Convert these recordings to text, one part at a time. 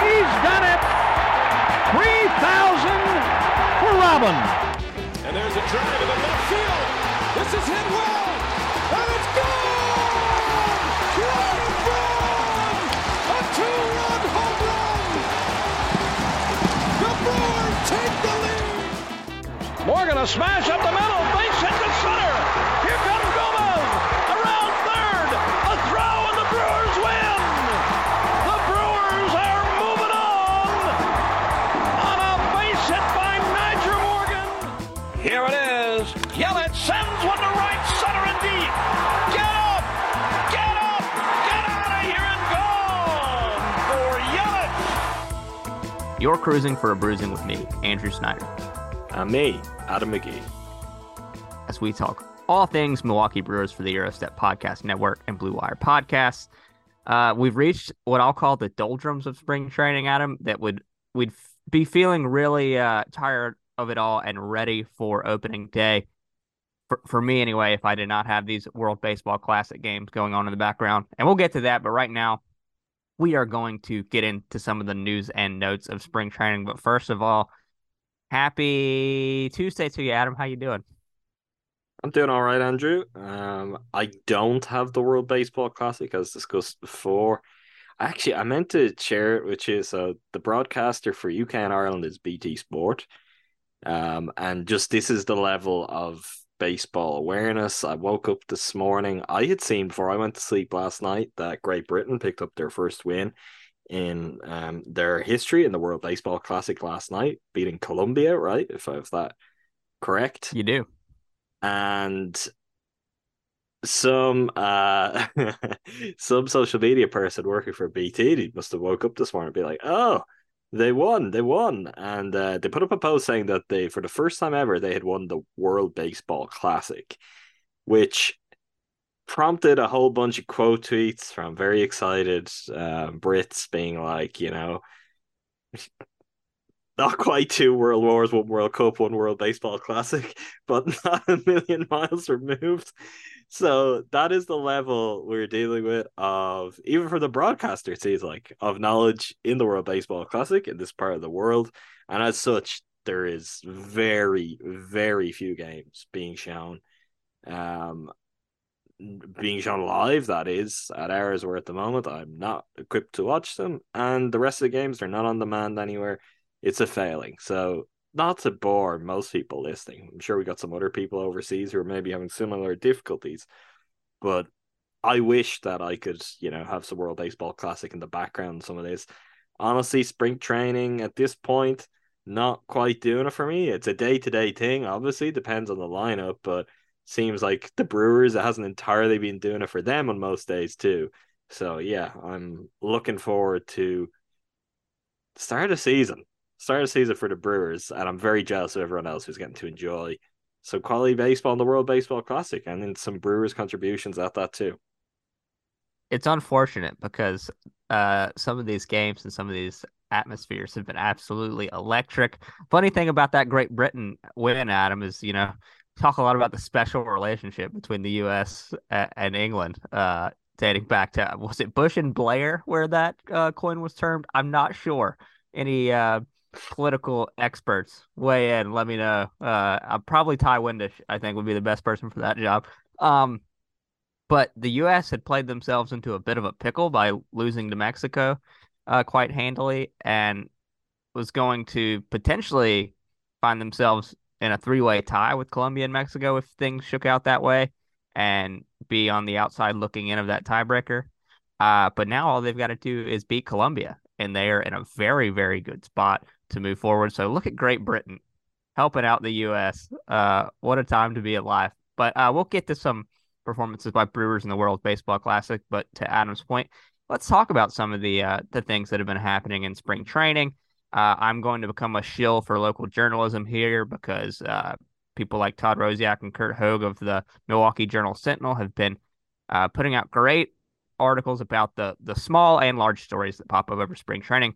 He's done it. 3,000 for Robin. And there's a drive in the left field. This is hit well, and it's gone! Ryan Braun! A two-run home run! The Brewers take the lead! Morgan a smash Crewsing for a Brewsing with me, Andrew Snyder, And me, Adam McGee. as we talk all things Milwaukee Brewers for the Gyro Step Podcast Network and Blue Wire Podcasts. Uh, we've reached what I'll call the doldrums of spring training, Adam. That would we'd be feeling really uh, tired of it all and ready for opening day. For, for me, anyway, if I did not have these World Baseball Classic games going on in the background, and we'll get to that. But right now, we are going to get into some of the news and notes of spring training. But first of all, happy Tuesday to you, Adam. How you doing? I'm doing all right, Andrew. Um, I don't have the World Baseball Classic as discussed before. Actually, I meant to share it which is So the broadcaster for UK and Ireland is BT Sport. Um, and just this is the level of baseball awareness. I woke up this morning. I had seen before I went to sleep last night that Great Britain picked up their first win in um their history in the World Baseball Classic last night, beating Colombia, right? If I have that correct You do. and some uh some social media person working for BT must have woke up this morning and be like, oh, they won, they won, and uh, they put up a post saying that they, for the first time ever, they had won the World Baseball Classic, which prompted a whole bunch of quote tweets from very excited uh, Brits being like, you know. Not quite two World Wars, one World Cup, one World Baseball Classic, but not a million miles removed. So that is the level we're dealing with of even for the broadcaster, it seems like of knowledge in the World Baseball Classic in this part of the world. And as such, there is very, very few games being shown. Um being shown live, that is, at hours where at the moment I'm not equipped to watch them. And the rest of the games are not on demand anywhere. It's a failing. So not to bore most people listening. I'm sure we got some other people overseas who are maybe having similar difficulties. But I wish that I could, you know, have some World Baseball Classic in the background, some of this. Honestly, spring training at this point, not quite doing it for me. It's a day to day thing, obviously, depends on the lineup, but seems like the Brewers, it hasn't entirely been doing it for them on most days, too. So, yeah, I'm looking forward to start of the season start of season for the Brewers, and I'm very jealous of everyone else who's getting to enjoy some quality baseball in the World Baseball Classic, and then some Brewers contributions at that too. It's unfortunate because uh, some of these games and some of these atmospheres have been absolutely electric. Funny thing about that Great Britain win, Adam, is you know talk a lot about the special relationship between the U.S. and England, uh, dating back to was it Bush and Blair where that uh, coin was termed? I'm not sure. Any uh, political experts weigh in? Let me know. Uh, probably Ty Windish. I think would be the best person for that job. Um, but the U.S. had played themselves into a bit of a pickle by losing to Mexico uh, quite handily, and was going to potentially find themselves in a three-way tie with Colombia and Mexico if things shook out that way, and be on the outside looking in of that tiebreaker. Uh, but now all they've got to do is beat Colombia, and they are in a very, very good spot to move forward. So look at Great Britain helping out the U.S. Uh, what a time to be alive. But uh, we'll get to some performances by Brewers in the World Baseball Classic. But to Adam's point, let's talk about some of the uh, the things that have been happening in spring training. Uh, I'm going to become a shill for local journalism here because uh, people like Todd Rosiak and Curt Hogg of the Milwaukee Journal Sentinel have been uh, putting out great articles about the the small and large stories that pop up over spring training.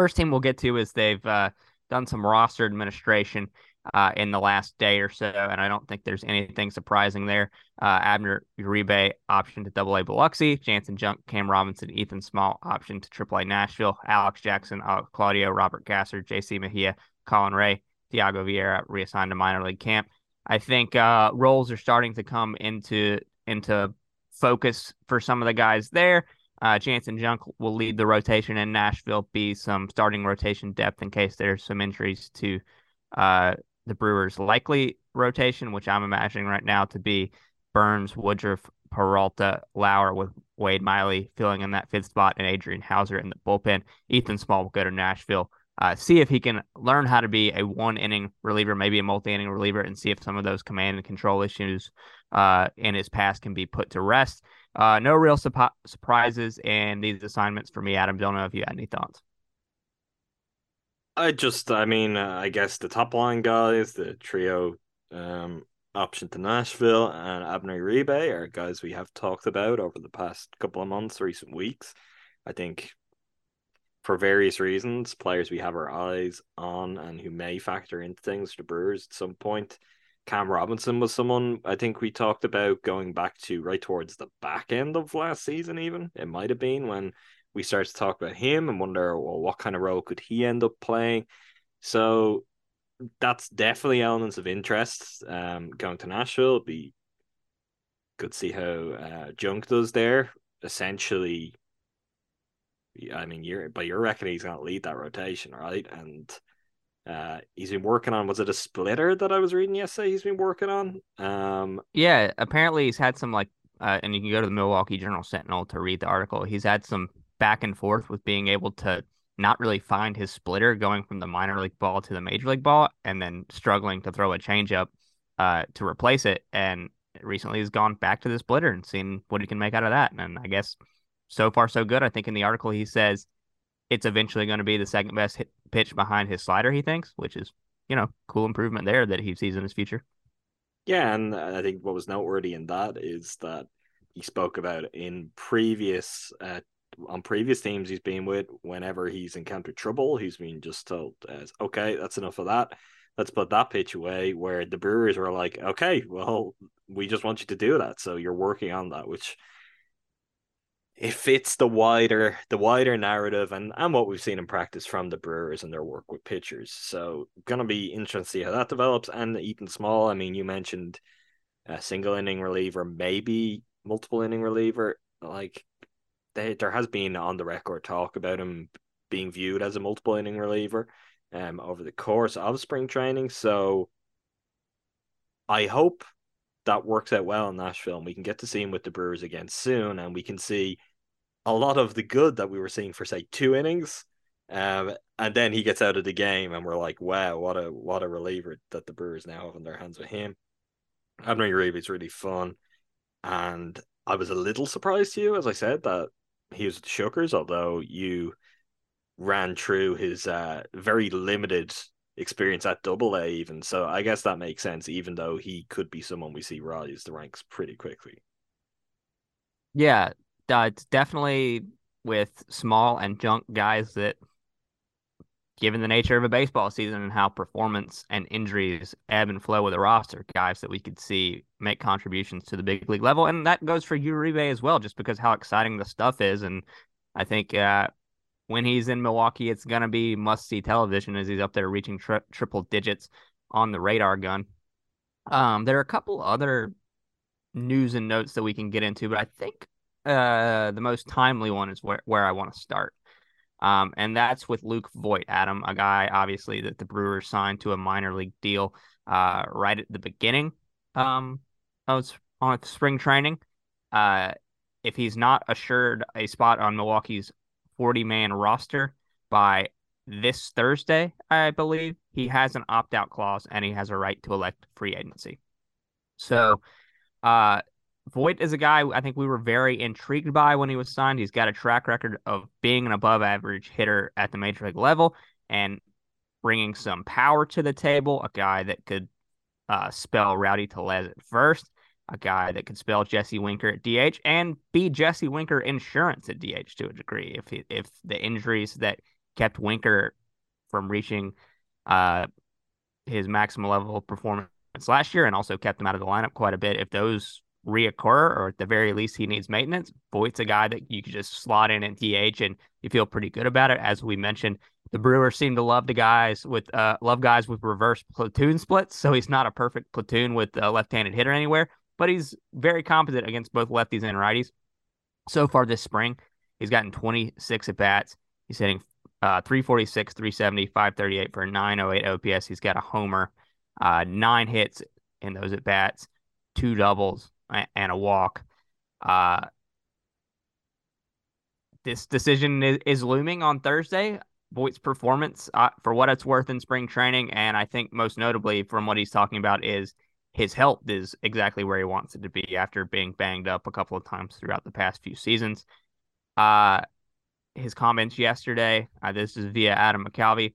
First team we'll get to is they've uh, done some roster administration uh, in the last day or so, and I don't think there's anything surprising there. Uh, Abner Uribe option to Double A Biloxi, Janson Junk, Cam Robinson, Ethan Small option to Triple A Nashville, Alex Jackson, uh, Claudio, Robert Gasser, J.C. Mejia, Colin Rea, Thiago Vieira reassigned to minor league camp. I think uh, roles are starting to come into into focus for some of the guys there. Uh, Janson Junk will lead the rotation in Nashville, be some starting rotation depth in case there's some injuries to uh, the Brewers' likely rotation, which I'm imagining right now to be Burnes, Woodruff, Peralta, Lauer with Wade Miley filling in that fifth spot and Adrian Houser in the bullpen. Ethan Small will go to Nashville. Uh, see if he can learn how to be a one inning reliever, maybe a multi inning reliever, and see if some of those command and control issues uh, in his past can be put to rest. Uh, no real su- surprises in these assignments for me, Adam. Don't know if you had any thoughts. I just, I mean, uh, I guess the top line guys, the trio um, option to Nashville and Abner Uribe are guys we have talked about over the past couple of months, recent weeks. I think for various reasons, players we have our eyes on and who may factor into things the Brewers at some point. Cam Robinson was someone I think we talked about going back to right towards the back end of last season, even. It might have been when we start to talk about him and wonder, well, what kind of role could he end up playing? So that's definitely elements of interest. Um, going to Nashville, be good to see how uh, Junk does there. Essentially, I mean, you're by your reckoning, he's going to lead that rotation, right? And uh, he's been working on was it a splitter that I was reading yesterday? He's been working on. Um, yeah, apparently he's had some like, uh, and you can go to the Milwaukee Journal Sentinel to read the article. He's had some back and forth with being able to not really find his splitter going from the minor league ball to the major league ball and then struggling to throw a changeup uh, to replace it. And recently he's gone back to the splitter and seen what he can make out of that. And I guess so far so good. I think in the article he says it's eventually going to be the second best hit pitch behind his slider, he thinks, which is, you know, cool improvement there that he sees in his future. Yeah, and I think what was noteworthy in that is that he spoke about in previous uh, on previous teams he's been with, whenever he's encountered trouble, he's been just told, as, okay, that's enough of that. Let's put that pitch away. Where the Brewers were like, okay, well, we just want you to do that. So you're working on that, which it fits the wider the wider narrative and and what we've seen in practice from the Brewers and their work with pitchers. So gonna be interesting to see how that develops. And Ethan Small, I mean, you mentioned a single inning reliever, maybe multiple inning reliever. Like they, there has been on the record talk about him being viewed as a multiple inning reliever um, over the course of spring training. So I hope that works out well in Nashville and we can get to see him with the Brewers again soon and we can see a lot of the good that we were seeing for say two innings. Um, and then he gets out of the game and we're like, wow, what a what a reliever that the Brewers now have in their hands with him. Abner Uribe is really fun. And I was a little surprised to you, as I said, that he was the Shuckers, although you ran through his uh, very limited experience at double A even. So I guess that makes sense, even though he could be someone we see rise the ranks pretty quickly. Yeah, uh, it's definitely with small and junk guys that given the nature of a baseball season and how performance and injuries ebb and flow with a roster, guys that we could see make contributions to the big league level. And that goes for Uribe as well, just because how exciting the stuff is. And I think uh, when he's in Milwaukee, it's going to be must see television as he's up there reaching tri- triple digits on the radar gun. Um, there are a couple other news and notes that we can get into, but I think uh, the most timely one is where, where I want to start. Um, and that's with Luke Voit, Adam, a guy obviously that the Brewers signed to a minor league deal uh, right at the beginning um, of on spring training. Uh, if he's not assured a spot on Milwaukee's 40 man roster by this Thursday, I believe, he has an opt out clause and he has a right to elect free agency. So, uh, Voit is a guy I think we were very intrigued by when he was signed. He's got a track record of being an above average hitter at the major league level and bringing some power to the table. A guy that could uh, spell Rowdy Tellez at first, a guy that could spell Jesse Winker at DH, and be Jesse Winker insurance at DH to a degree. If he, if the injuries that kept Winker from reaching uh, his maximum level of performance last year and also kept him out of the lineup quite a bit, if those reoccur, or at the very least, he needs maintenance. Voit's a guy that you could just slot in at DH and you feel pretty good about it. As we mentioned, the Brewers seem to love the guys with uh love guys with reverse platoon splits, so he's not a perfect platoon with a left-handed hitter anywhere, but he's very competent against both lefties and righties. So far this spring, he's gotten 26 at bats. He's hitting uh 346, 370, 538 for 908 OPS. He's got a homer, uh nine hits in those at bats, two doubles, and a walk. Uh, this decision is, is looming on Thursday. Voit's performance, uh, for what it's worth in spring training, and I think most notably from what he's talking about is his health is exactly where he wants it to be after being banged up a couple of times throughout the past few seasons. Uh, his comments yesterday. Uh, this is via Adam McCalvy.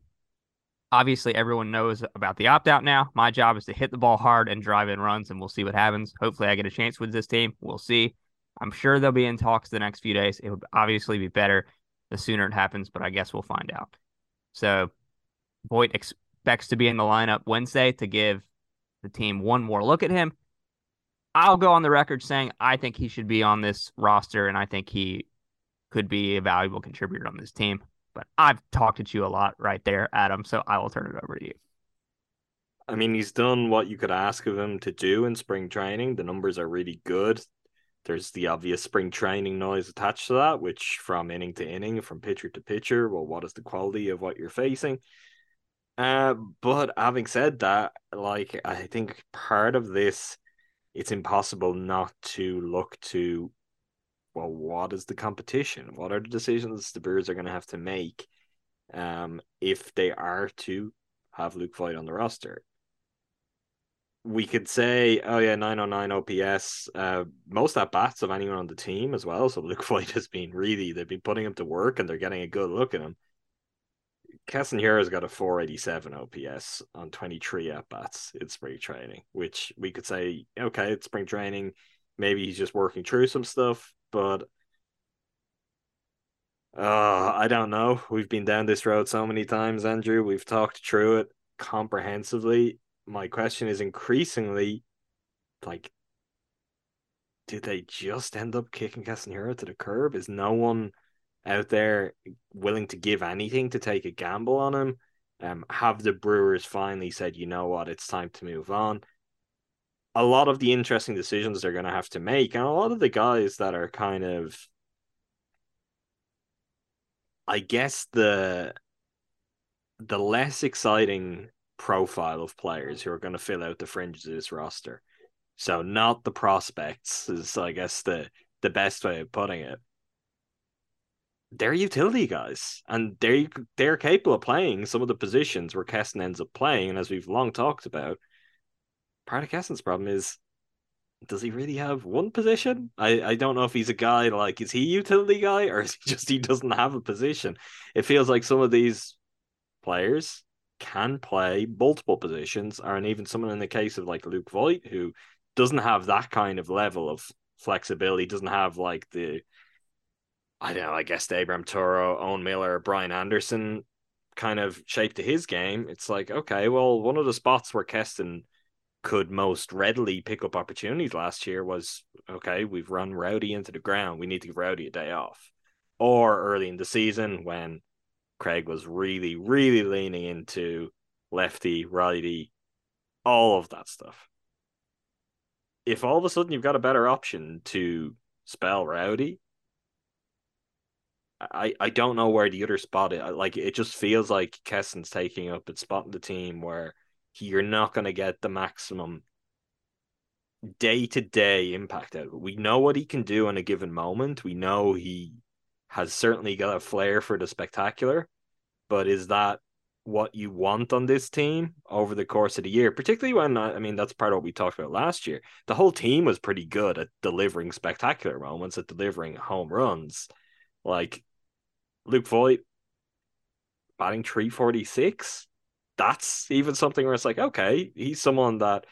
Obviously, everyone knows about the opt out now. My job is to hit the ball hard and drive in runs, and we'll see what happens. Hopefully, I get a chance with this team. We'll see. I'm sure they'll be in talks the next few days. It would obviously be better the sooner it happens, but I guess we'll find out. So, Voit expects to be in the lineup Wednesday to give the team one more look at him. I'll go on the record saying I think he should be on this roster, and I think he could be a valuable contributor on this team. But I've talked at you a lot right there, Adam. So I will turn it over to you. I mean, he's done what you could ask of him to do in spring training. The numbers are really good. There's the obvious spring training noise attached to that, which from inning to inning, from pitcher to pitcher, well, what is the quality of what you're facing? Uh, but having said that, like I think part of this, it's impossible not to look to well, what is the competition? What are the decisions the Brewers are going to have to make um, if they are to have Luke Voit on the roster? We could say, oh yeah, 909 OPS, uh, most at bats of anyone on the team as well. So Luke Voit has been really, they've been putting him to work and they're getting a good look at him. Keston Hiura's got a 487 OPS on 23 at bats in spring training, which we could say, okay, it's spring training. Maybe he's just working through some stuff but uh, I don't know. We've been down this road so many times, Andrew. We've talked through it comprehensively. My question is increasingly like, did they just end up kicking Keston to the curb? Is no one out there willing to give anything to take a gamble on him? Um, have the Brewers finally said, you know what, it's time to move on? A lot of the interesting decisions they're going to have to make, and a lot of the guys that are kind of, I guess the the less exciting profile of players who are going to fill out the fringes of this roster. So not the prospects is, I guess, the the best way of putting it. They're utility guys, and they they're capable of playing some of the positions where Keston ends up playing, and as we've long talked about part of Keston's problem is does he really have one position? I, I don't know if he's a guy like is he utility guy or is he just he doesn't have a position? It feels like some of these players can play multiple positions, or and even someone in the case of like Luke Voit who doesn't have that kind of level of flexibility, doesn't have like the I don't know, I guess Abraham Toro, Owen Miller, Brian Anderson kind of shape to his game. It's like, okay, well, one of the spots where Keston could most readily pick up opportunities last year was okay, we've run Rowdy into the ground. We need to give Rowdy a day off. Or early in the season when Craig was really, really leaning into lefty, righty, all of that stuff. If all of a sudden you've got a better option to spell Rowdy, I, I don't know where the other spot is. Like it just feels like Keston's taking up its spot in the team where you're not going to get the maximum day to day impact out of it. We know what he can do in a given moment. We know he has certainly got a flair for the spectacular, but is that what you want on this team over the course of the year? Particularly when uh, I mean that's part of what we talked about last year. The whole team was pretty good at delivering spectacular moments, at delivering home runs. Like Luke Voit batting 346 that's even something where it's like, okay, he's someone that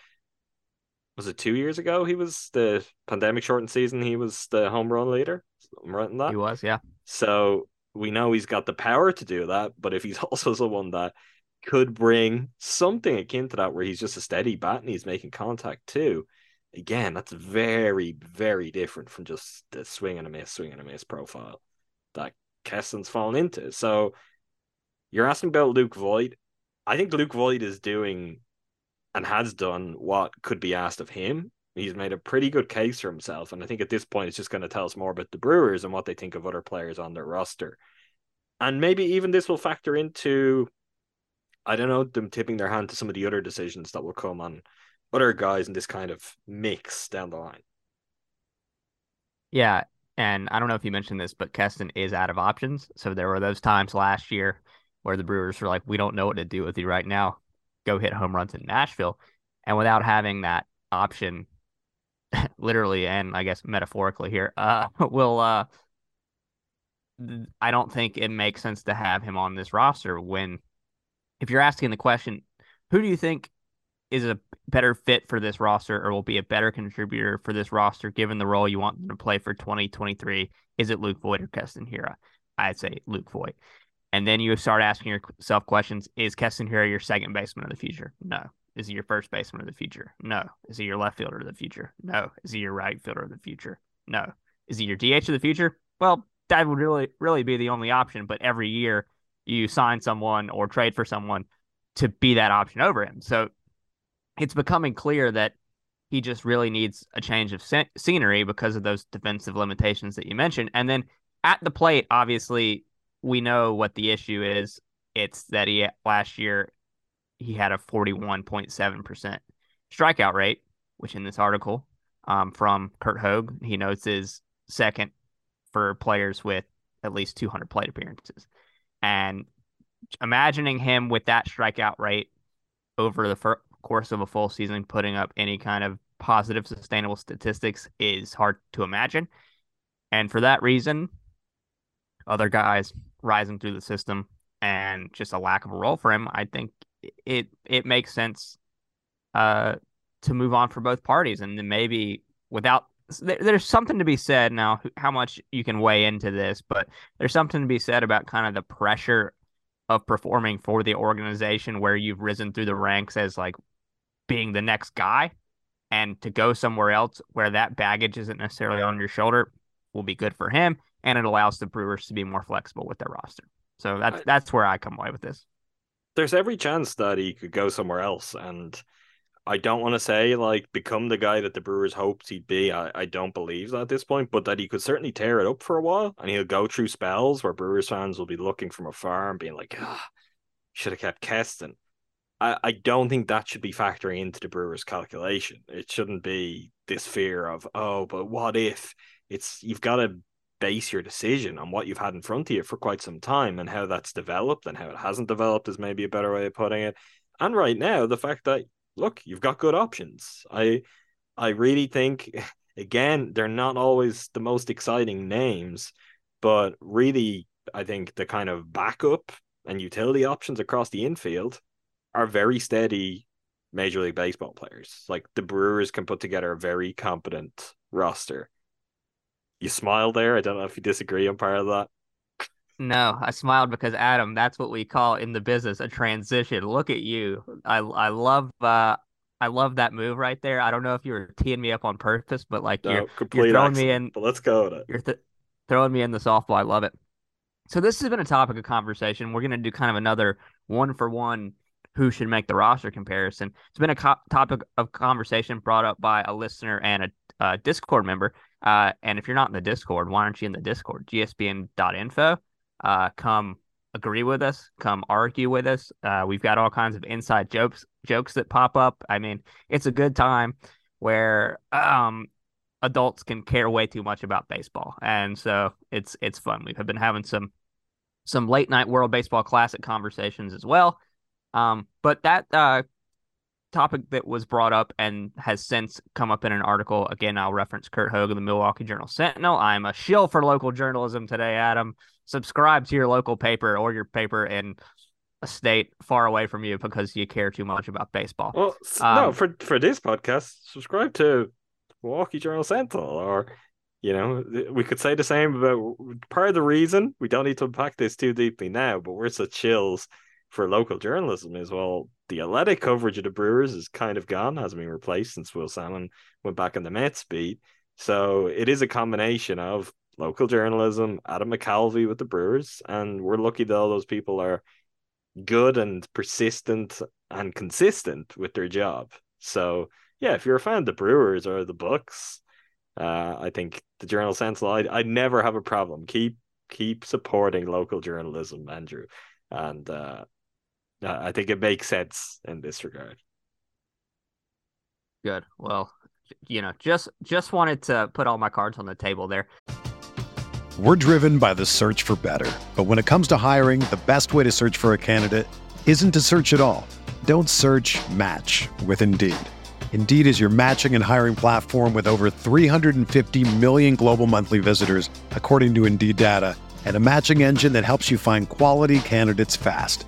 was it two years ago? He was the pandemic shortened season. He was the home run leader. I'm right in that. He was, yeah. So we know he's got the power to do that, but if he's also someone that could bring something akin to that, where he's just a steady bat and he's making contact too, again, that's very, very different from just the swing and a miss, swing and a miss profile that Keston's fallen into. So you're asking about Luke Voit. I think Luke Voit is doing and has done what could be asked of him. He's made a pretty good case for himself. And I think at this point, it's just going to tell us more about the Brewers and what they think of other players on their roster. And maybe even this will factor into, I don't know, them tipping their hand to some of the other decisions that will come on other guys in this kind of mix down the line. Yeah. And I don't know if you mentioned this, but Keston is out of options. So there were those times last year where the Brewers were like, we don't know what to do with you right now. Go hit home runs in Nashville. And without having that option, literally and I guess metaphorically here, uh, will uh, I don't think it makes sense to have him on this roster when if you're asking the question, who do you think is a better fit for this roster or will be a better contributor for this roster given the role you want them to play for 2023? Is it Luke Voit or Keston Hiura? I'd say Luke Voit. And then you start asking yourself questions Is Keston Hiura your second baseman of the future? No. Is he your first baseman of the future? No. Is he your left fielder of the future? No. Is he your right fielder of the future? No. Is he your DH of the future? Well, that would really, really be the only option. But every year you sign someone or trade for someone to be that option over him. So it's becoming clear that he just really needs a change of scenery because of those defensive limitations that you mentioned. And then at the plate, obviously, we know what the issue is. It's that he last year he had a 41.7% strikeout rate, which in this article um, from Curt Hogg, he notes is second for players with at least 200 plate appearances. And imagining him with that strikeout rate over the fir- course of a full season, putting up any kind of positive, sustainable statistics is hard to imagine. And for that reason, other guys rising through the system and just a lack of a role for him, I think it it makes sense uh, to move on for both parties, and then maybe without there's something to be said now. How much you can weigh into this, but there's something to be said about kind of the pressure of performing for the organization where you've risen through the ranks as like being the next guy, and to go somewhere else where that baggage isn't necessarily on your shoulder will be good for him and it allows the Brewers to be more flexible with their roster. So that's I, that's where I come away with this. There's every chance that he could go somewhere else, and I don't want to say like become the guy that the Brewers hoped he'd be. I, I don't believe that at this point, but that he could certainly tear it up for a while, and he'll go through spells where Brewers fans will be looking from afar and being like, ah, should have kept Keston. I, I don't think that should be factoring into the Brewers' calculation. It shouldn't be this fear of, oh, but what if? It's you've got to base your decision on what you've had in front of you for quite some time and how that's developed and how it hasn't developed is maybe a better way of putting it. And right now, the fact that look, you've got good options. I I really think, again, they're not always the most exciting names, but really, I think the kind of backup and utility options across the infield are very steady Major League Baseball players. Like the Brewers can put together a very competent roster. You smile there. I don't know if you disagree on part of that. No, I smiled because Adam, that's what we call in the business a transition. Look at you. I I love uh I love that move right there. I don't know if you were teeing me up on purpose, but like No, you're, you're throwing me in But let's go you're th- throwing me in the softball. I love it. So this has been a topic of conversation. We're going to do kind of another one for one who should make the roster comparison. It's been a co- topic of conversation brought up by a listener and a uh, Discord member. Uh, and if you're not in the Discord, why aren't you in the Discord? GSPN.info. Uh, come agree with us. Come argue with us. Uh, we've got all kinds of inside jokes jokes that pop up. I mean, it's a good time where um adults can care way too much about baseball, and so it's it's fun. We've been having some some late night World Baseball Classic conversations as well. Um, but that uh, topic that was brought up and has since come up in an article again. I'll reference Curt Hogue Hogan, the Milwaukee Journal Sentinel. I'm a shill for local journalism today, Adam. Subscribe to your local paper or your paper in a state far away from you because you care too much about baseball. Well, s- no, Um, for for this podcast, subscribe to Milwaukee Journal Sentinel, or you know, we could say the same about part of the reason we don't need to unpack this too deeply now, but we're such chills for local journalism as well. The athletic coverage of the Brewers is kind of gone, hasn't been replaced since Will Sammon went back on the Mets beat. So it is a combination of local journalism, Adam McCalvy with the Brewers, and we're lucky that all those people are good and persistent and consistent with their job. So yeah, if you're a fan of the Brewers or the Bucks, uh, I think the Journal Sentinel, I'd, I'd never have a problem. Keep keep supporting local journalism, Andrew, and uh, Uh, I think it makes sense in this regard. Good. Well, you know, just just wanted to put all my cards on the table there. We're driven by the search for better. But when it comes to hiring, the best way to search for a candidate isn't to search at all. Don't search match with Indeed. Indeed is your matching and hiring platform with over 350 million global monthly visitors, according to Indeed data, and a matching engine that helps you find quality candidates fast.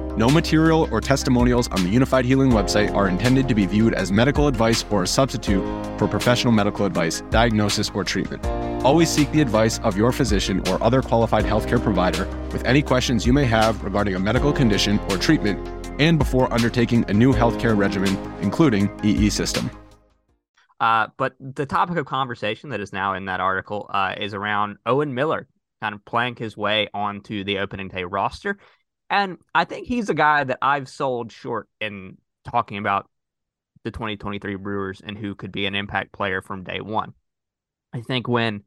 No material or testimonials on the Unifyd Healing website are intended to be viewed as medical advice or a substitute for professional medical advice, diagnosis, or treatment. Always seek the advice of your physician or other qualified healthcare provider with any questions you may have regarding a medical condition or treatment and before undertaking a new healthcare regimen, including EE system. Uh, but the topic of conversation that is now in that article uh, is around Owen Miller kind of playing his way onto the opening day roster. And I think he's a guy that I've sold short in talking about the 2023 Brewers and who could be an impact player from day one. I think when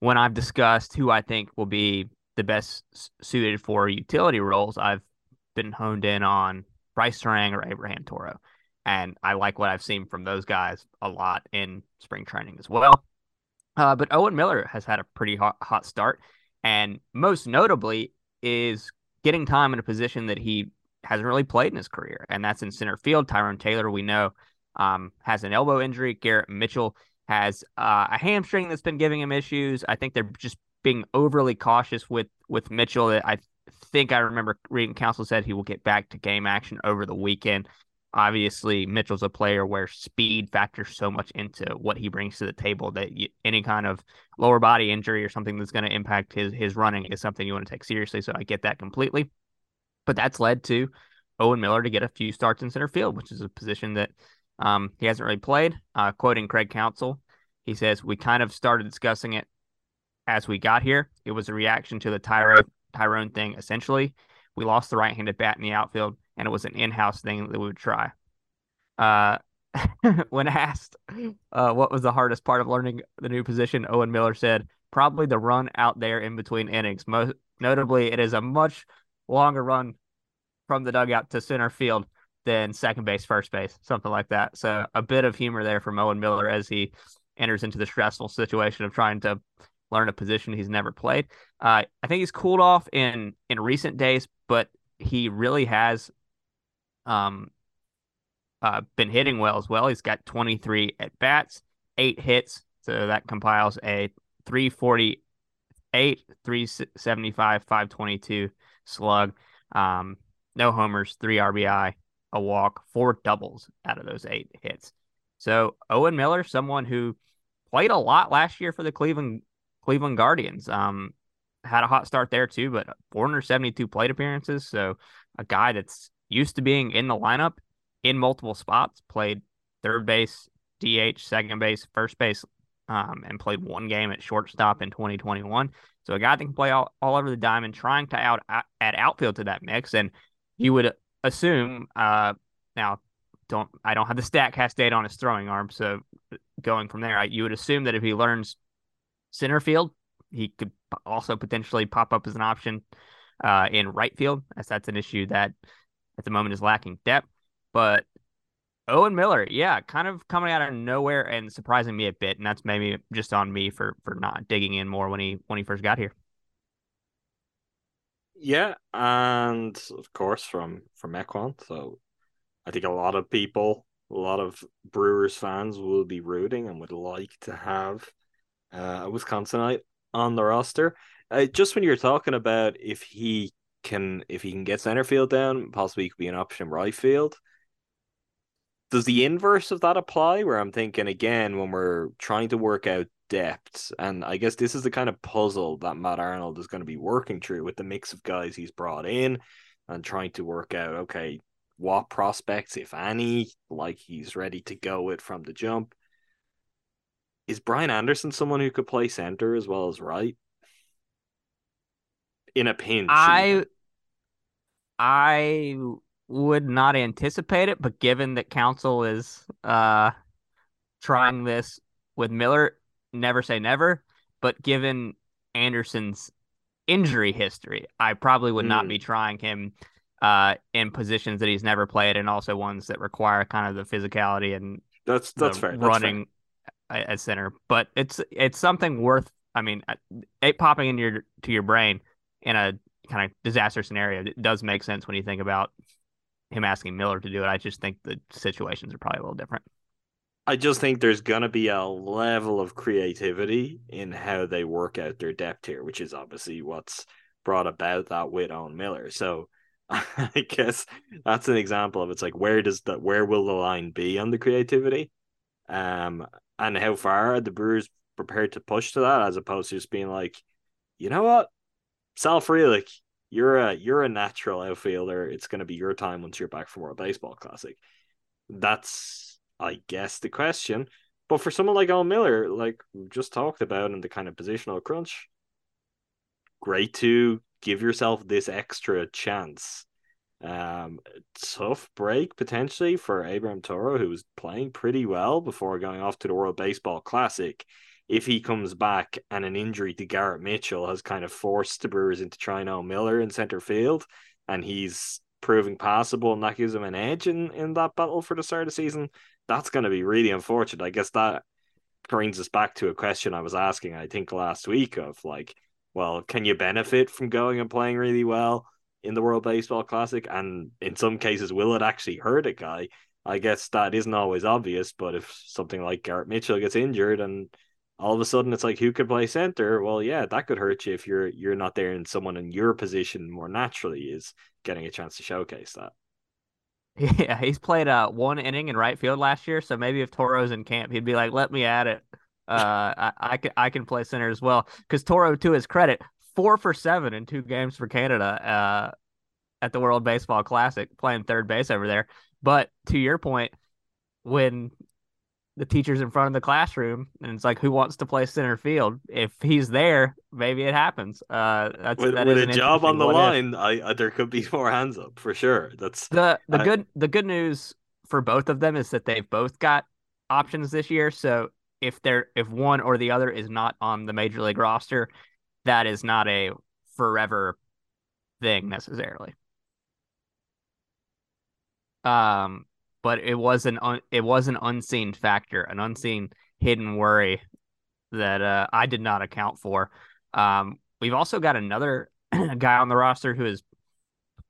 when I've discussed who I think will be the best suited for utility roles, I've been honed in on Brice Turang or Abraham Toro. And I like what I've seen from those guys a lot in spring training as well. Uh, but Owen Miller has had a pretty hot, hot start, and most notably is getting time in a position that he hasn't really played in his career, and that's in center field. Tyrone Taylor, we know, um, has an elbow injury. Garrett Mitchell has uh, a hamstring that's been giving him issues. I think they're just being overly cautious with with Mitchell. I think I remember reading Counsell said he will get back to game action over the weekend. Obviously, Mitchell's a player where speed factors so much into what he brings to the table that you, any kind of lower body injury or something that's going to impact his his running is something you want to take seriously. So I get that completely. But that's led to Owen Miller to get a few starts in center field, which is a position that um, he hasn't really played. Uh, quoting Craig Counsell, he says, We kind of started discussing it as we got here. It was a reaction to the Tyrone, Tyrone thing, essentially. We lost the right handed bat in the outfield, and it was an in house thing that we would try. Uh, when asked uh, what was the hardest part of learning the new position, Owen Miller said, Probably the run out there in between innings. Most notably, it is a much longer run from the dugout to center field than second base, first base, something like that. So a bit of humor there from Owen Miller as he enters into the stressful situation of trying to learn a position he's never played. Uh, I think he's cooled off in in recent days, but he really has um uh, been hitting well as well. He's got 23 at bats, eight hits, so that compiles a 348, 375, 522 slug. Um, no homers, three RBI, a walk, four doubles out of those eight hits. So Owen Miller, someone who played a lot last year for the Cleveland Cleveland Guardians, um, had a hot start there too, but 472 plate appearances. So a guy that's used to being in the lineup in multiple spots, played third base, DH, second base, first base, um, and played one game at shortstop in 2021. So a guy that can play all, all over the diamond, trying to out add outfield to that mix. And you would assume uh, now don't I don't have the Statcast data on his throwing arm, so going from there, I, you would assume that if he learns center field, he could also potentially pop up as an option uh, in right field, as that's an issue that at the moment is lacking depth. But Owen Miller, yeah, kind of coming out of nowhere and surprising me a bit, and that's maybe just on me for for not digging in more when he when he first got here. Yeah, and of course from from Equan. So I think a lot of people, a lot of Brewers fans will be rooting and would like to have uh, a Wisconsinite on the roster. Uh, just when you're talking about if he can if he can get center field down, possibly could be an option right field. Does the inverse of that apply? Where I'm thinking again when we're trying to work out depth. And I guess this is the kind of puzzle that Matt Arnold is going to be working through with the mix of guys he's brought in and trying to work out, okay, what prospects, if any, like he's ready to go with from the jump. Is Brian Anderson someone who could play center as well as right? In a pinch. I. I would not anticipate it, but given that Counsell is uh trying this with Miller, never say never, but given Anderson's injury history, I probably would mm. not be hmm. trying him uh, in positions that he's never played and also ones that require kind of the physicality and that's that's fair. running that's fair. at center. But it's it's something worth. I mean, uh, it popping in your to your brain in a kind of disaster scenario it does make sense when you think about him asking Miller to do it. I just think the situations are probably a little different. I just think there's gonna be a level of creativity in how they work out their depth here, which is obviously what's brought about that with on Miller. So I guess that's an example of it's like where does the where will the line be on the creativity? Um and how far are the Brewers prepared to push to that as opposed to just being like, you know what? Sal Frelick, you're a you're a natural outfielder. It's gonna be your time once you're back from World Baseball Classic. That's I guess, the question. But for someone like Al Miller, like we just talked about in the kind of positional crunch, great to give yourself this extra chance. Um, tough break potentially for Abraham Toro, who was playing pretty well before going off to the World Baseball Classic. If he comes back and an injury to Garrett Mitchell has kind of forced the Brewers into trying out Miller in center field, and he's proving passable and that gives him an edge in, in that battle for the start of the season, that's going to be really unfortunate. I guess that brings us back to a question I was asking, I think, last week of like, well, can you benefit from going and playing really well in the World Baseball Classic? And in some cases, will it actually hurt a guy? I guess that isn't always obvious, but if something like Garrett Mitchell gets injured and all of a sudden it's like who could play center? Well, yeah, that could hurt you if you're you're not there and someone in your position more naturally is getting a chance to showcase that. Yeah, he's played uh one inning in right field last year, so maybe if Toro's in camp, he'd be like, "Let me at it. Uh, I, I can I can play center as well." Because Toro, to his credit, four for seven in two games for Canada uh, at the World Baseball Classic, playing third base over there. But to your point, when the teacher's in front of the classroom and it's like who wants to play center field? If he's there maybe it happens. Uh that's with, that with a job on the interesting what if. line I, I there could be more hands up for sure. That's the the I- good the good news for both of them is that they've both got options this year. So if they're if one or the other is not on the major league roster that is not a forever thing necessarily. Um but it was an un, it was an unseen factor, an unseen hidden worry that uh, I did not account for. Um, we've also got another guy on the roster who has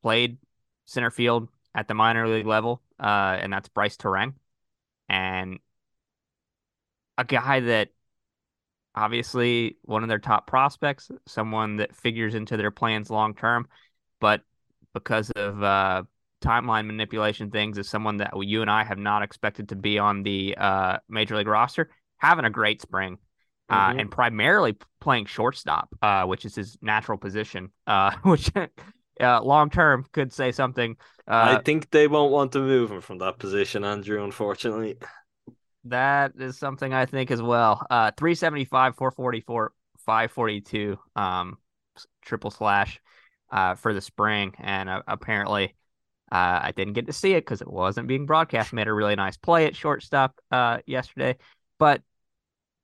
played center field at the minor league level, uh, and that's Brice Turang, and a guy that obviously one of their top prospects, someone that figures into their plans long term, but because of uh, timeline manipulation things as someone that you and I have not expected to be on the uh, major league roster, having a great spring. Uh, Mhm. and primarily playing shortstop, uh, which is his natural position, uh, which uh, long term could say something. Uh, I think they won't want to move him from that position, Andrew. Unfortunately, That is something I think as well. Uh, 375, 444, 542, um, triple slash, uh, for the spring. And uh, apparently, uh, I didn't get to see it because it wasn't being broadcast. Made a really nice play at shortstop, uh, yesterday. But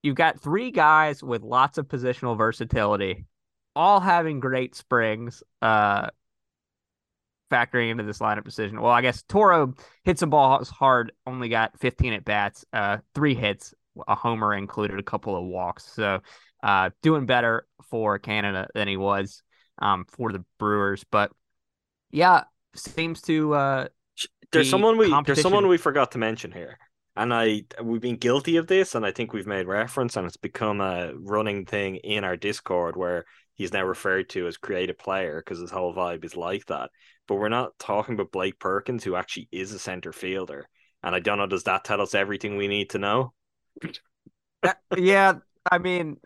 you've got three guys with lots of positional versatility, all having great springs, uh, factoring into this lineup decision. Well, I guess Toro hits the ball hard, only got 15 at bats, uh, three hits, a homer included, a couple of walks. So, uh, doing better for Canada than he was, um, for the Brewers. But yeah, seems to, uh, there's The someone we there's someone we forgot to mention here, and I we've been guilty of this, and I think we've made reference, and it's become a running thing in our Discord where he's now referred to as creative player because his whole vibe is like that. But we're not talking about Blake Perkins, who actually is a center fielder, and I don't know. Does that tell us everything we need to know? that- yeah, I mean,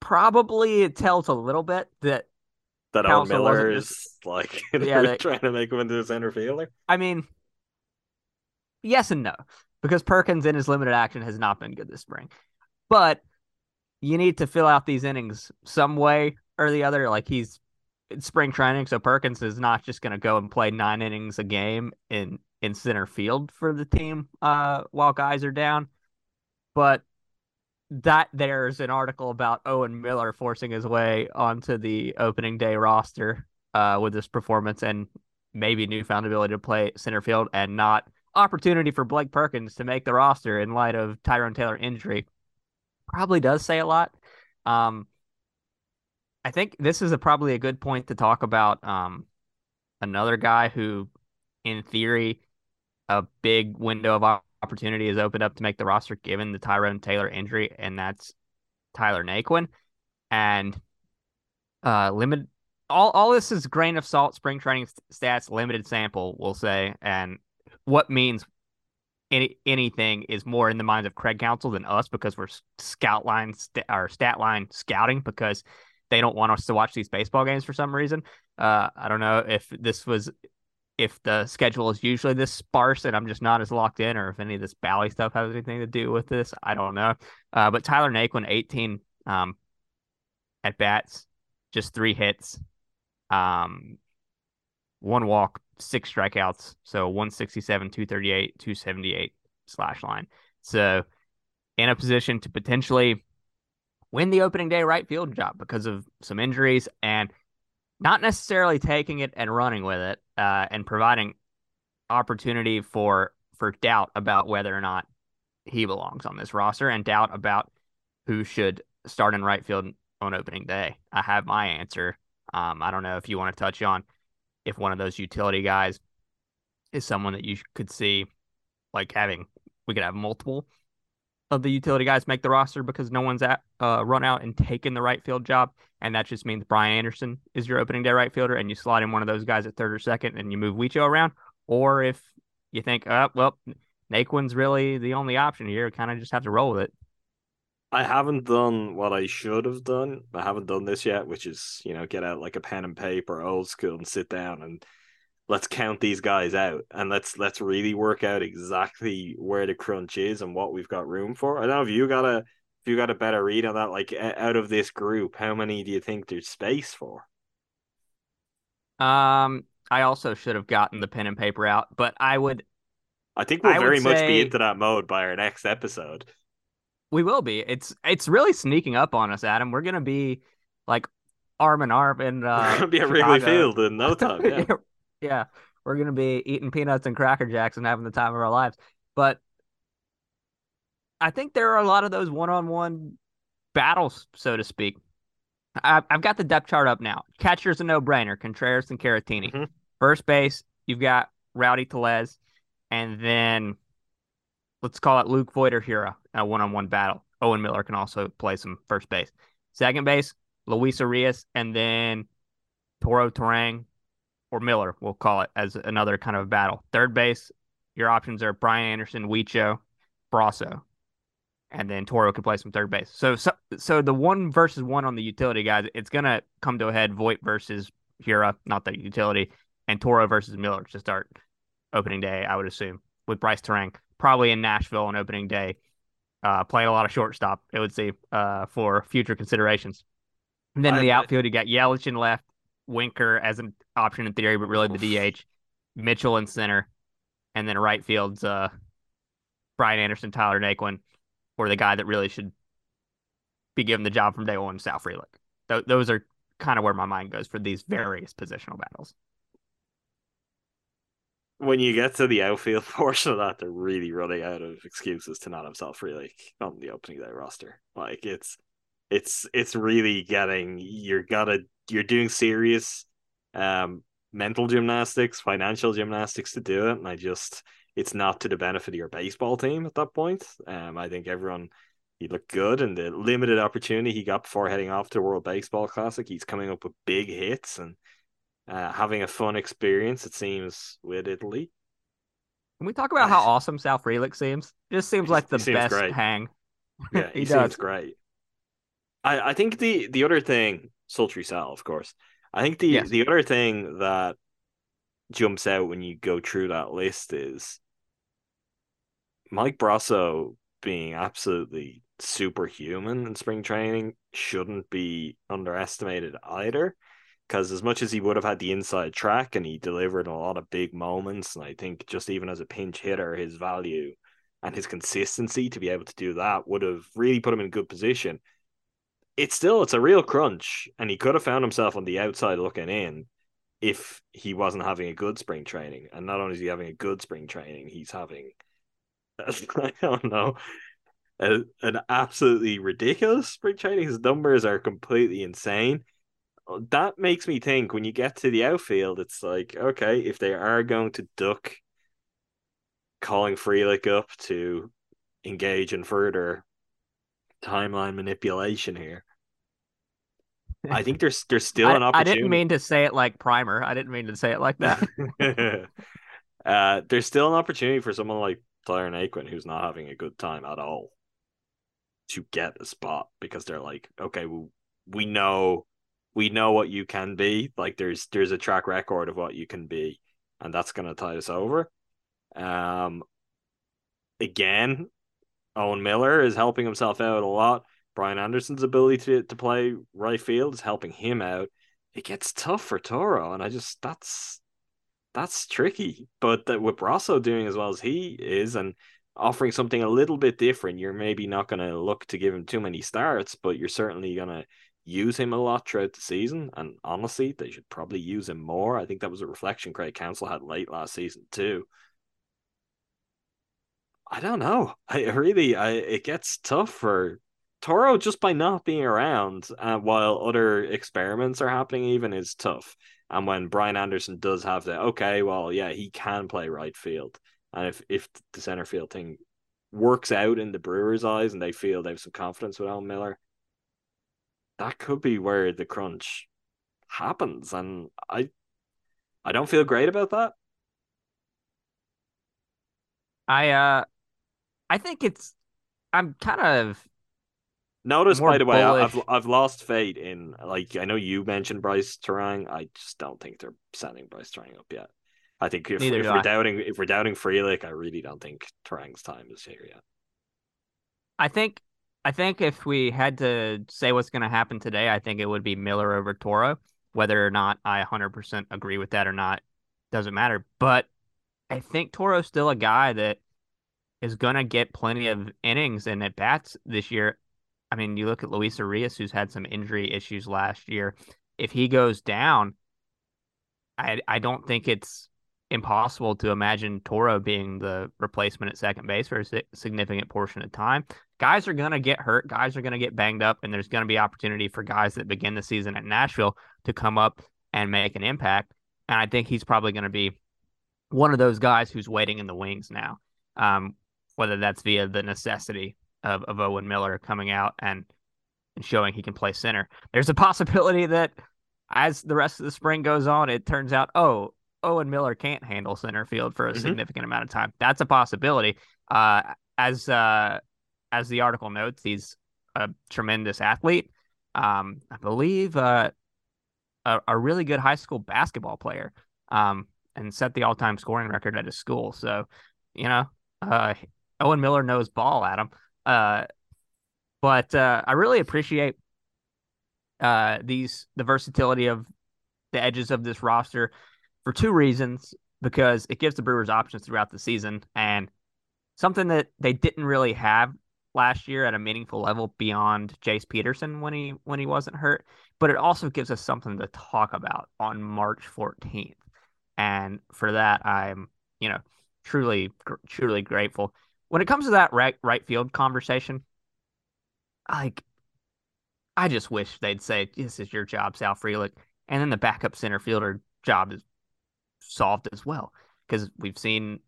probably it tells a little bit that That Owen wasn't Miller just- is like Yeah, they- trying to make him into a center fielder. I mean, yes and no, because Perkins in his limited action has not been good this spring. But you need to fill out these innings some way or the other. Like he's in spring training, so Perkins is not just going to go and play nine innings a game in in center field for the team uh, while guys are down. But that there's an article about Owen Miller forcing his way onto the opening day roster uh, with this performance and maybe newfound ability to play center field and not opportunity for Blake Perkins to make the roster in light of Tyrone Taylor injury probably does say a lot. Um, I think this is a, probably a good point to talk about um, another guy who, in theory, a big window of opportunity is opened up to make the roster given the Tyrone Taylor injury, and that's Tyler Naquin. And uh, limited all all this is grain of salt, spring training stats, limited sample, we'll say, and what means any anything is more in the minds of Craig Counsell than us because we're scout line st- or stat line scouting because they don't want us to watch these baseball games for some reason. Uh, I don't know if this was if the schedule is usually this sparse and I'm just not as locked in, or if any of this Bally stuff has anything to do with this. I don't know. Uh, but Tyler Naquin, 18 um, at bats, just three hits, um, one walk, six strikeouts. So 167, 238, 278 slash line. So in a position to potentially win the opening day right field job because of some injuries. And not necessarily taking it and running with it, uh, and providing opportunity for for doubt about whether or not he belongs on this roster and doubt about who should start in right field on opening day. I have my answer. Um, I don't know if you want to touch on if one of those utility guys is someone that you could see like having we could have multiple of the utility guys make the roster because no one's at uh, run out and taken the right field job, and that just means Brian Anderson is your opening day right fielder, and you slide in one of those guys at third or second, and you move Wicho around. Or if you think, uh, well, Naquin's really the only option here, kind of just have to roll with it. I haven't done what I should have done. I haven't done this yet, which is you know get out like a pen and paper, old school, and sit down and let's count these guys out and let's let's really work out exactly where the crunch is and what we've got room for. I don't know if you got a if you got a better read on that. Like out of this group, how many do you think there's space for? Um, I also should have gotten the pen and paper out, but I would. I think we'll I very much be into that mode by our next episode. We will be. It's it's really sneaking up on us, Adam. We're gonna be like arm in arm in uh, be at Wrigley Field in no time. Yeah. Yeah, we're gonna be eating peanuts and cracker jacks and having the time of our lives. But I think there are a lot of those one-on-one battles, so to speak. I, I've got the depth chart up now. Catcher's a no-brainer: Contreras and Caratini. Mhm. First base, you've got Rowdy Tellez, and then let's call it Luke Voit or Hiura, a one-on-one battle. Owen Miller can also play some first base. Second base, Luis Urias, and then Toro Turang or Miller, we'll call it as another kind of battle. Third base, your options are Brian Anderson, Wicho, Brosseau, and then Toro can play some third base. So, so, so the one versus one on the utility guys, it's gonna come to a head. Voit versus Hiura, not the utility, and Toro versus Miller to start opening day. I would assume with Brice Turang probably in Nashville on opening day. Uh, playing a lot of shortstop, it would seem, uh, for future considerations. And then in the outfield, you got Yelich in left, Winker as an option in theory, but really the DH, Mitchell in center, and then right field's uh, Brian Anderson, Tyler Naquin, or the guy that really should be given the job from day one, Sal Frelick. Th- those are kind of where my mind goes for these various positional battles. when you get to the outfield portion of that, they're really running out of excuses to not have Sal Frelick on the opening day roster. Like it's it's it's really getting you're gotta you're doing serious um mental gymnastics, financial gymnastics to do it. And I just it's not to the benefit of your baseball team at that point. Um I think everyone he looked good and the limited opportunity he got before heading off to World Baseball Classic, he's coming up with big hits and uh, having a fun experience, it seems, with Italy. Can we talk about how awesome Sal Frelick seems? Just seems like the seems best great. hang. Yeah, he, He seems great. I, I think the the other thing, sultry Sal, of course. I think the Yes. the other thing that jumps out when you go through that list is Mike Brosseau being absolutely superhuman in spring training shouldn't be underestimated either. Because as much as he would have had the inside track and he delivered a lot of big moments, and I think just even as a pinch hitter, his value and his consistency to be able to do that would have really put him in good position. It's still it's a real crunch, and he could have found himself on the outside looking in if he wasn't having a good spring training. And not only is he having a good spring training, he's having I don't know a, an absolutely ridiculous spring training. His numbers are completely insane. That makes me think when you get to the outfield, it's like okay, if they are going to duck calling Frelick up to engage in further timeline manipulation here. I think there's there's still I, an opportunity. I didn't mean to say it like primer. I didn't mean to say it like that. uh, there's still an opportunity for someone like Tyler Naquin who's not having a good time at all to get a spot because they're like, okay, we, we know we know what you can be. Like there's there's a track record of what you can be, and that's gonna tie us over. Um, again, Owen Miller is helping himself out a lot. Brian Anderson's ability to, to play right field is helping him out. It gets tough for Toro, and I just that's that's tricky. But that with Brosseau doing as well as he is and offering something a little bit different, you're maybe not going to look to give him too many starts, but you're certainly going to use him a lot throughout the season. And honestly, they should probably use him more. I think that was a reflection Craig Counsell had late last season too. I don't know. I really, I it gets tough for Toro just by not being around, uh, while other experiments are happening. Even is tough. And when Brian Anderson does have the okay, well, yeah, he can play right field. And if if the center field thing works out in the Brewers' eyes and they feel they have some confidence with Owen Miller, that could be where the crunch happens. And I I don't feel great about that. I uh I think it's I'm kind of Notice, by the way, I- I've. I've lost faith in like I know you mentioned Brice Turang. I just don't think they're sending Brice Turang up yet. I think if, Neither if do we're I. doubting if we're doubting Frelick, I really don't think Turang's time is here yet. I think I think if we had to say what's going to happen today, I think it would be Miller over Toro. Whether or not I 100% agree with that or not doesn't matter. But I think Toro's still a guy that is going to get plenty of innings and at bats this year. I mean, you look at Luis Urias, who's had some injury issues last year. If he goes down, I I don't think it's impossible to imagine Toro being the replacement at second base for a significant portion of time. Guys are going to get hurt, guys are going to get banged up, and there's going to be opportunity for guys that begin the season at Nashville to come up and make an impact. And I think he's probably going to be one of those guys who's waiting in the wings now, um, whether that's via the necessity of, of Owen Miller coming out and, and showing he can play center. There's a possibility that as the rest of the spring goes on, it turns out, oh, Owen Miller can't handle center field for a Mhm. significant amount of time. That's a possibility. Uh, as uh, as the article notes, he's a tremendous athlete. Um, I believe uh, a, a really good high school basketball player. Um, and set the all-time scoring record at his school. So, you know, uh, Owen Miller knows ball, Adam. Uh, but uh, I really appreciate uh, these the versatility of the edges of this roster for two reasons. Because it gives the Brewers options throughout the season, and something that they didn't really have last year at a meaningful level beyond Jace Peterson when he when he wasn't hurt. But it also gives us something to talk about on March 14th, and for that I'm you know truly truly grateful. When it comes to that right right field conversation, like I just wish they'd say this is your job, Sal Frelick, and then the backup center fielder job is solved as well because we've seen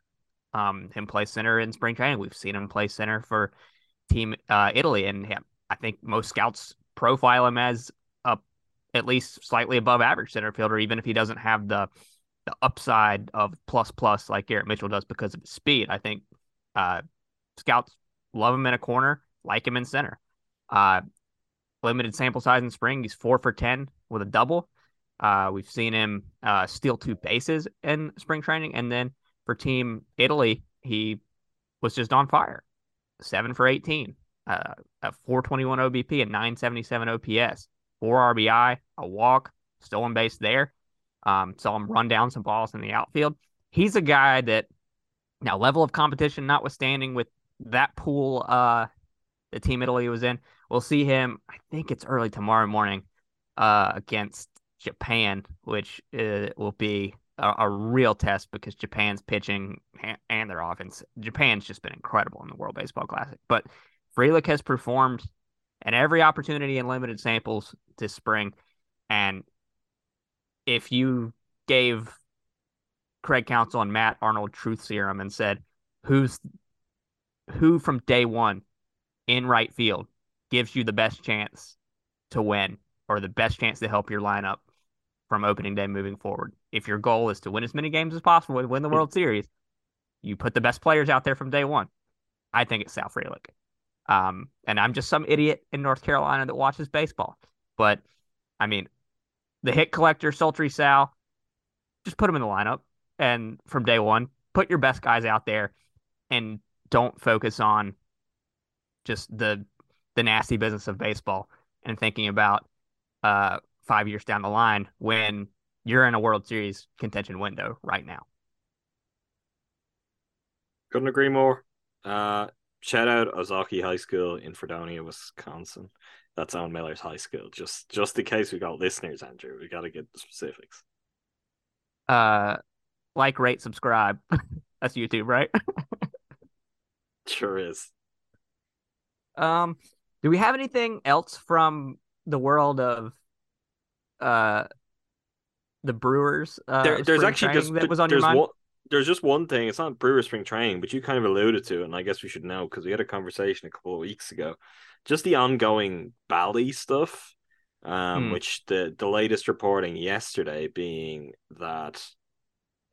um, him play center in spring training. We've seen him play center for Team uh, Italy, and yeah, I think most scouts profile him as a at least slightly above average center fielder, even if he doesn't have the the upside of plus plus like Garrett Mitchell does because of his speed. I think uh, scouts love him in a corner, like him in center. Uh, limited sample size in spring. He's four for 10 with a double. Uh, we've seen him uh, steal two bases in spring training. And then for Team Italy, he was just on fire. Seven for 18, uh, a 421 OBP, and 977 OPS, four RBI, a walk, stolen base there. Um, saw him run down some balls in the outfield. He's a guy that now level of competition notwithstanding with that pool uh the team Italy was in, we'll see him. I think it's early tomorrow morning uh against Japan, which uh, will be a, a real test because Japan's pitching and, their offense. Japan's just been incredible in the World Baseball Classic, but Frelick has performed at every opportunity in limited samples this spring, and if you gave Craig Counsell and Matt Arnold truth serum and said, "Who's who from day one in right field gives you the best chance to win or the best chance to help your lineup from opening day moving forward?" If your goal is to win as many games as possible and win the World Series, you put the best players out there from day one. I think it's Sal Frelick. Um, and I'm just some idiot in North Carolina that watches baseball. But I mean, the hit collector, Sultry Sal, just put him in the lineup and from day one, put your best guys out there and don't focus on just the the nasty business of baseball and thinking about uh five years down the line when you're in a World Series contention window right now. Couldn't agree more. Uh, shout out Ozaukee High School in Fredonia, Wisconsin. that's on Miller's High School. Just just in case we got listeners, Andrew, we got to get the specifics. Uh, like, rate, subscribe. That's YouTube, right? Sure is. Um, do we have anything else from the world of uh the Brewers? Uh, There, there's actually just that was on your mind. one there's just one thing. It's not Brewer spring training, but you kind of alluded to it, and I guess we should know because we had a conversation a couple of weeks ago. Just the ongoing Bally stuff, um, Hmm. which the the latest reporting yesterday being that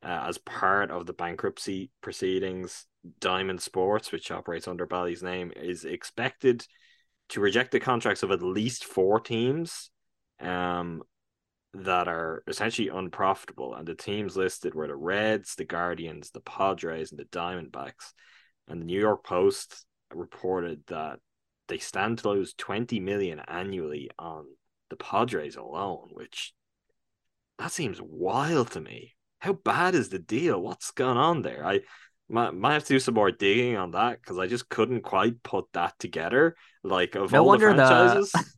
uh, as part of the bankruptcy proceedings, Diamond Sports, which operates under Bally's name, is expected to reject the contracts of at least four teams. Um, that are essentially unprofitable. And the teams listed were the Reds, the Guardians, the Padres, and the Diamondbacks. And the New York Post reported that they stand to lose 20 million annually on the Padres alone, which that seems wild to me. How bad is the deal? What's going on there? I might, might have to do some more digging on that because I just couldn't quite put that together. Like of No all wonder the- franchises.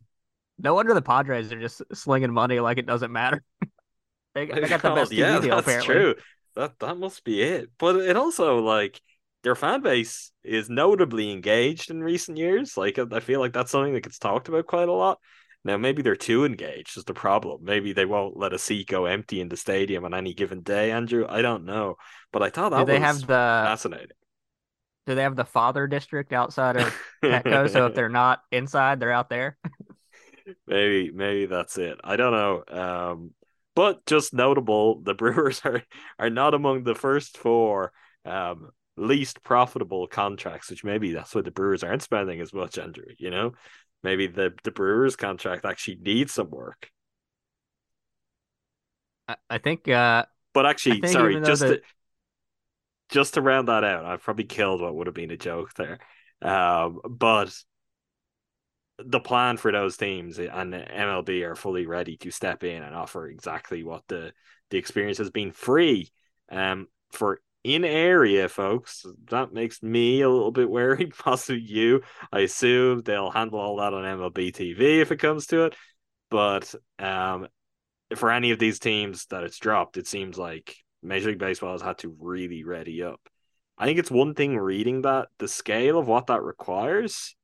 No wonder the Padres are just slinging money like it doesn't matter. they, they got the God, oh, best TV yeah, deal, that's apparently. true. That that must be it. But it also like their fan base is notably engaged in recent years. Like I feel like that's something that gets talked about quite a lot. Now maybe they're too engaged is the problem. Maybe they won't let a seat go empty in the stadium on any given day, Andrew. I don't know. But I thought that Do they was have the fascinating. Do they have the father district outside of Petco? so if they're not inside, they're out there. maybe maybe that's it. I don't know. Um, but just notable, the Brewers are are not among the first four um least profitable contracts, which maybe that's why the Brewers aren't spending as much, Andrew. You know, maybe the the Brewers contract actually needs some work. I, I think. Uh, But actually, sorry, just the- to, just to round that out, I've probably killed what would have been a joke there. Um, but the plan for those teams and MLB are fully ready to step in and offer exactly what the the experience has been free. Um, for in area folks, that makes me a little bit wary, Possibly you. I assume they'll handle all that on MLB TV if it comes to it. But um, for any of these teams that it's dropped, it seems like Major League Baseball has had to really ready up. I think it's one thing reading that the scale of what that requires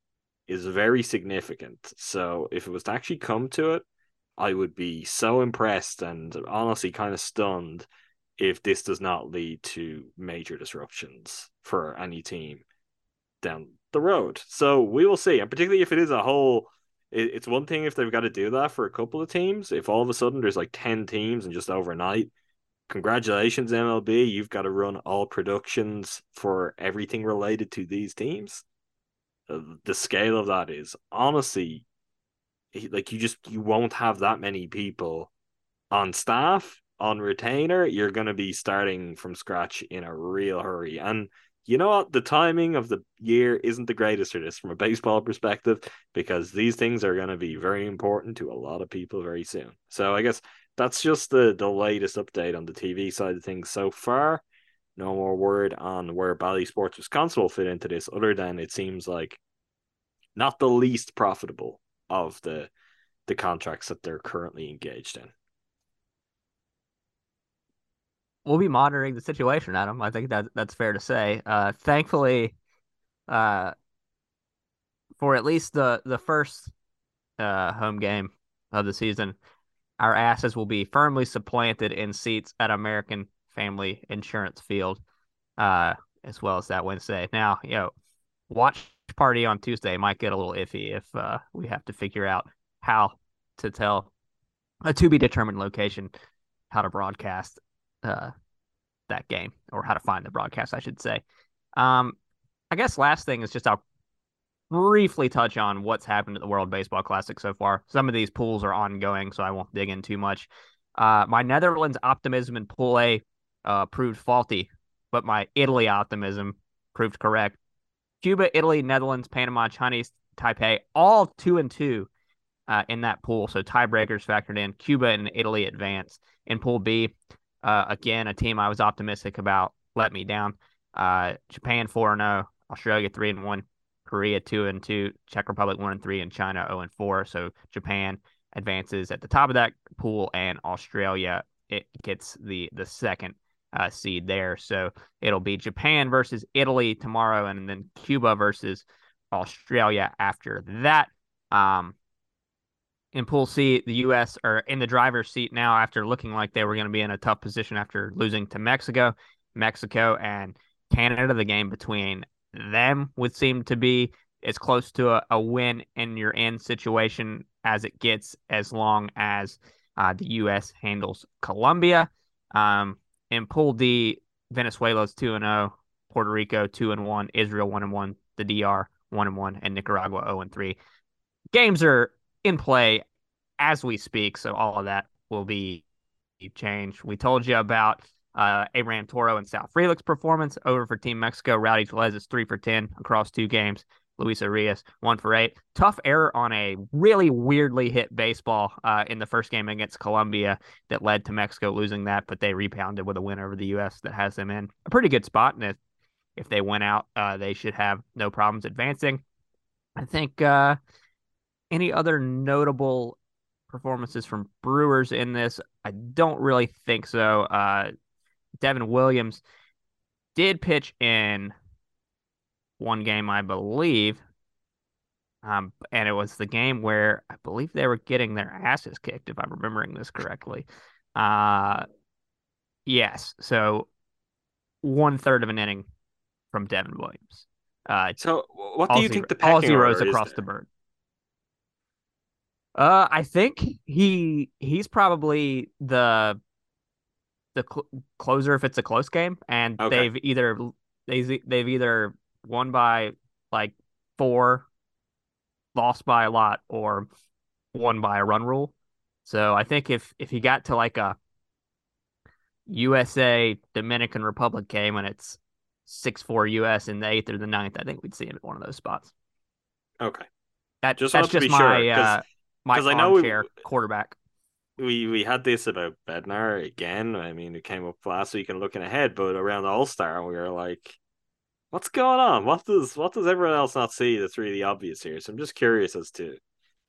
is very significant. So if it was to actually come to it, I would be so impressed and honestly kind of stunned if this does not lead to major disruptions for any team down the road. So we will see, and particularly if it is a whole. it- It's one thing if they've got to do that for a couple of teams. If all of a sudden there's like 10 teams and just overnight, congratulations, MLB. You've got to run all productions for everything related to these teams. Uh, The scale of that is honestly like you just you won't have that many people on staff on retainer you're going to be starting from scratch in a real hurry. And you know what? The timing of the year isn't the greatest for this from a baseball perspective because these things are going to be very important to a lot of people very soon. So i guess that's just the the latest update on the tv side of things so far. No more word on where Bally Sports Wisconsin will fit into this, other than it seems like not the least profitable of the the contracts that they're currently engaged in. We'll be monitoring the situation, Adam. I think that that's fair to say. Uh, thankfully, uh, for at least the the first uh home game of the season, our asses will be firmly supplanted in seats at American Family Insurance Field, uh, as well as that Wednesday. Now, you know, watch party on Tuesday might get a little iffy if uh, we have to figure out how to tell a to be determined location how to broadcast uh, that game or how to find the broadcast, I should say. Um, I guess last thing is just I'll briefly touch on what's happened at the World Baseball Classic so far. Some of these pools are ongoing, so I won't dig in too much. Uh, my Netherlands optimism in Pool A uh, proved faulty, but my Italy optimism proved correct. Cuba, Italy, Netherlands, Panama, Chinese Taipei, all two and two uh, in that pool. So tiebreakers factored in. Cuba and Italy advance. In Pool B, uh, again, a team I was optimistic about let me down. Uh, Japan 4 and 0, Australia 3 and 1, Korea two and two, Czech Republic one and three, and China zero and four. So Japan advances at the top of that pool, and Australia it gets the the second uh, seed there. So it'll be Japan versus Italy tomorrow, and then Cuba versus Australia after that. Um, in Pool C, the U.S. are in the driver's seat now after looking like they were going to be in a tough position after losing to Mexico. Mexico and Canada, the game between them would seem to be as close to a, a win in your end situation as it gets, as long as uh, the U.S. handles Colombia. Um, in Pool D, Venezuela's two and zero, Puerto Rico two and one, Israel one and one, the DR one and one, and Nicaragua zero and three. Games are in play as we speak, so all of that will be changed. We told you about uh, Abraham Toro and Sal Frelick's performance over for Team Mexico. Rowdy Tellez is three for ten across two games. Luis Urias, one for eight. Tough error on a really weirdly hit baseball uh, in the first game against Colombia that led to Mexico losing that, but they rebounded with a win over the U.S. that has them in a pretty good spot. And if, if they win out, uh, they should have no problems advancing. I think uh, any other notable performances from Brewers in this? I don't really think so. Uh, Devin Williams did pitch in one game, I believe. Um, and it was the game where I believe they were getting their asses kicked, if I'm remembering this correctly. Uh, yes. So one third of an inning from Devin Williams. Uh, so what do you think the all zeros order across the bird? Uh, I think he he's probably the the cl- closer if it's a close game, and Okay. they've either they they've either won by like four, lost by a lot, or won by a run rule. So I think if if he got to like a USA Dominican Republic game and it's six four US in the eighth or the ninth, I think we'd see him at one of those spots. Okay. That Just that's just be sure, my 'cause- uh, my 'cause I know we- armchair quarterback. we we had this about Bednar again. I mean, it came up last week and looking ahead, but around All Star, we were like, "What's going on? What does what does everyone else not see that's really obvious here?" So I'm just curious as to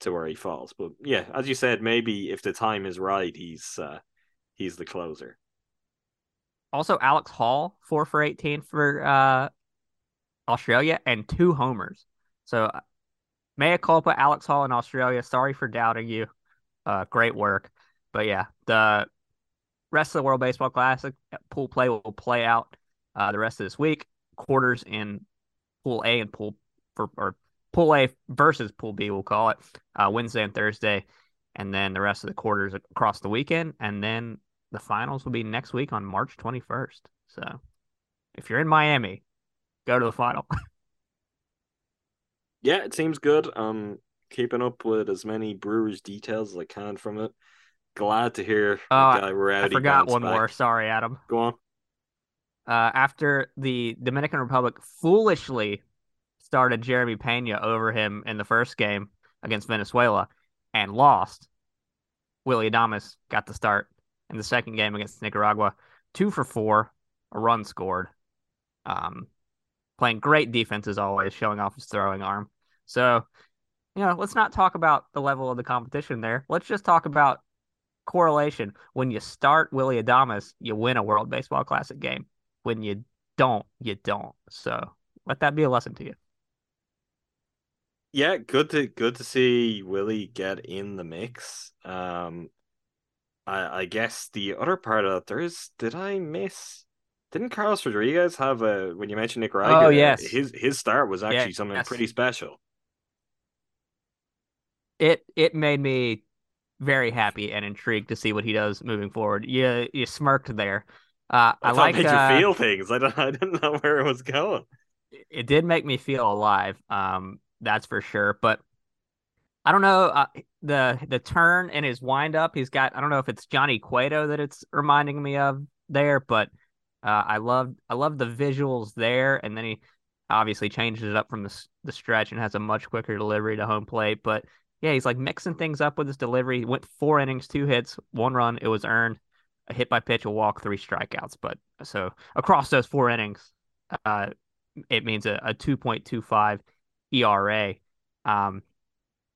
to where he falls. But yeah, as you said, maybe if the time is right, he's uh, he's the closer. Also, Alex Hall, four for 18 for uh, Australia and two homers. So, mea culpa, Alex Hall in Australia. Sorry for doubting you. Uh, great work. But yeah, the rest of the World Baseball Classic uh, pool play will play out uh, the rest of this week. Quarters in Pool A and Pool for or Pool A versus Pool B, we'll call it uh, Wednesday and Thursday, and then the rest of the quarters across the weekend, and then the finals will be next week on March 21st. So if you're in Miami, go to the final. Yeah, it seems good. Um, keeping up with as many Brewers details as I can from it. Glad to hear Oh, the guy I forgot one back. more. Sorry, Adam. Go on. Uh, after the Dominican Republic foolishly started Jeremy Pena over him in the first game against Venezuela and lost, Willy Adames got the start in the second game against Nicaragua. Two for four, a run scored. Um, playing great defense as always, showing off his throwing arm. So, you know, let's not talk about the level of the competition there. Let's just talk about correlation. When you start Willy Adames, you win a World Baseball Classic game. When you don't, you don't. So let that be a lesson to you. Yeah, good to good to see Willy get in the mix. Um, I I guess the other part of that there is did I miss? Didn't Carlos Rodriguez have a when you mentioned Nicaragua? Oh, yes. his his start was actually Yeah, something yes. pretty special. It it made me very happy and intrigued to see what he does moving forward. You you smirked there. Uh, I, like it made uh, you feel things. I don't I didn't know where it was going. it did make me feel alive. Um, that's for sure. But I don't know uh, the the turn and his wind up. He's got I don't know if it's Johnny Cueto that it's reminding me of there, but uh, I love I love the visuals there. And then he obviously changes it up from the the stretch and has a much quicker delivery to home plate. But yeah, he's like mixing things up with his delivery. Went four innings, two hits, one run. It was earned. A hit by pitch, a walk, three strikeouts. But so across those four innings, uh, it means a, a 2.25 ERA. Um,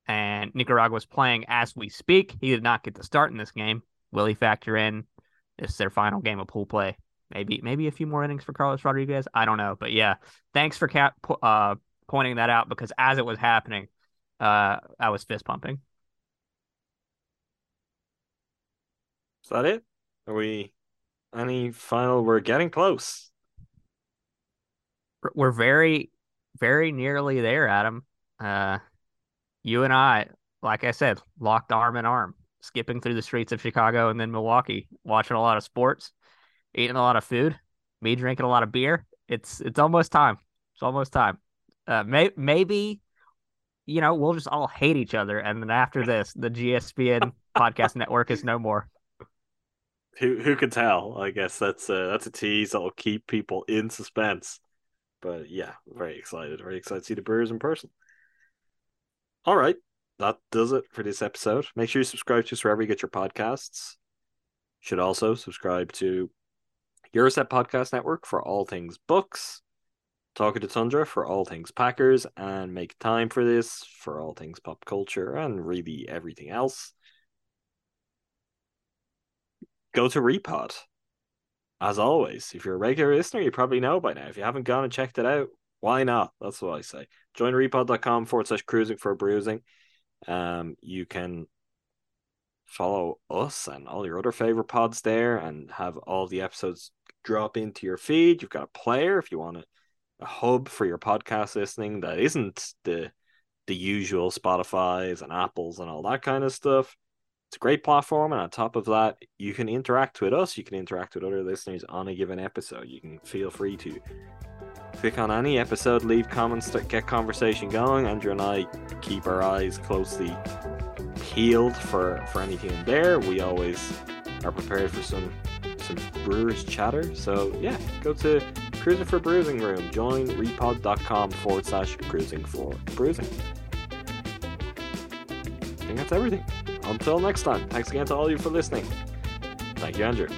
and Nicaragua is playing as we speak. He did not get to start in this game. Will he factor in? This their final game of pool play. Maybe maybe a few more innings for Carlos Rodriguez. I don't know, but yeah, thanks for cap, uh, pointing that out because as it was happening, uh, I was fist pumping. Is that it? Are we any final? We're getting close. We're very, very nearly there, Adam. Uh, you and I, like I said, locked arm in arm, skipping through the streets of Chicago and then Milwaukee, watching a lot of sports, eating a lot of food, me drinking a lot of beer. It's it's almost time. It's almost time. Uh, may, maybe, you know, we'll just all hate each other, and then after this, the GSPN podcast network is no more. Who who can tell? I guess that's a, that's a tease that'll keep people in suspense. But yeah, very excited. Very excited to see the Brewers in person. All right. That does it for this episode. Make sure you subscribe to us wherever you get your podcasts. Should also subscribe to Gyro Step Podcast Network for all things books, Talking to Tundra for all things Packers, and make time for this for all things pop culture and really everything else. Go to Repod. As always, if you're a regular listener, you probably know by now. If you haven't gone and checked it out, why not? That's what I say. Join repod.com forward slash crewsing for brewsing. Um, you can follow us and all your other favorite pods there and have all the episodes drop into your feed. You've got a player if you want a, a hub for your podcast listening that isn't the the usual Spotify's and Apples and all that kind of stuff. It's a great platform, and on top of that, you can interact with us. You can interact with other listeners on a given episode. You can feel free to click on any episode, leave comments, get conversation going. Andrew and I keep our eyes closely peeled for for anything in there. We always are prepared for some some brewers chatter. So yeah, go to Crewsing for Brewsing Room. Join repod.com forward slash crewsing for brewsing. I think that's everything. Until next time, thanks again to all of you for listening. Thank you, Andrew.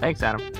Thanks, Adam.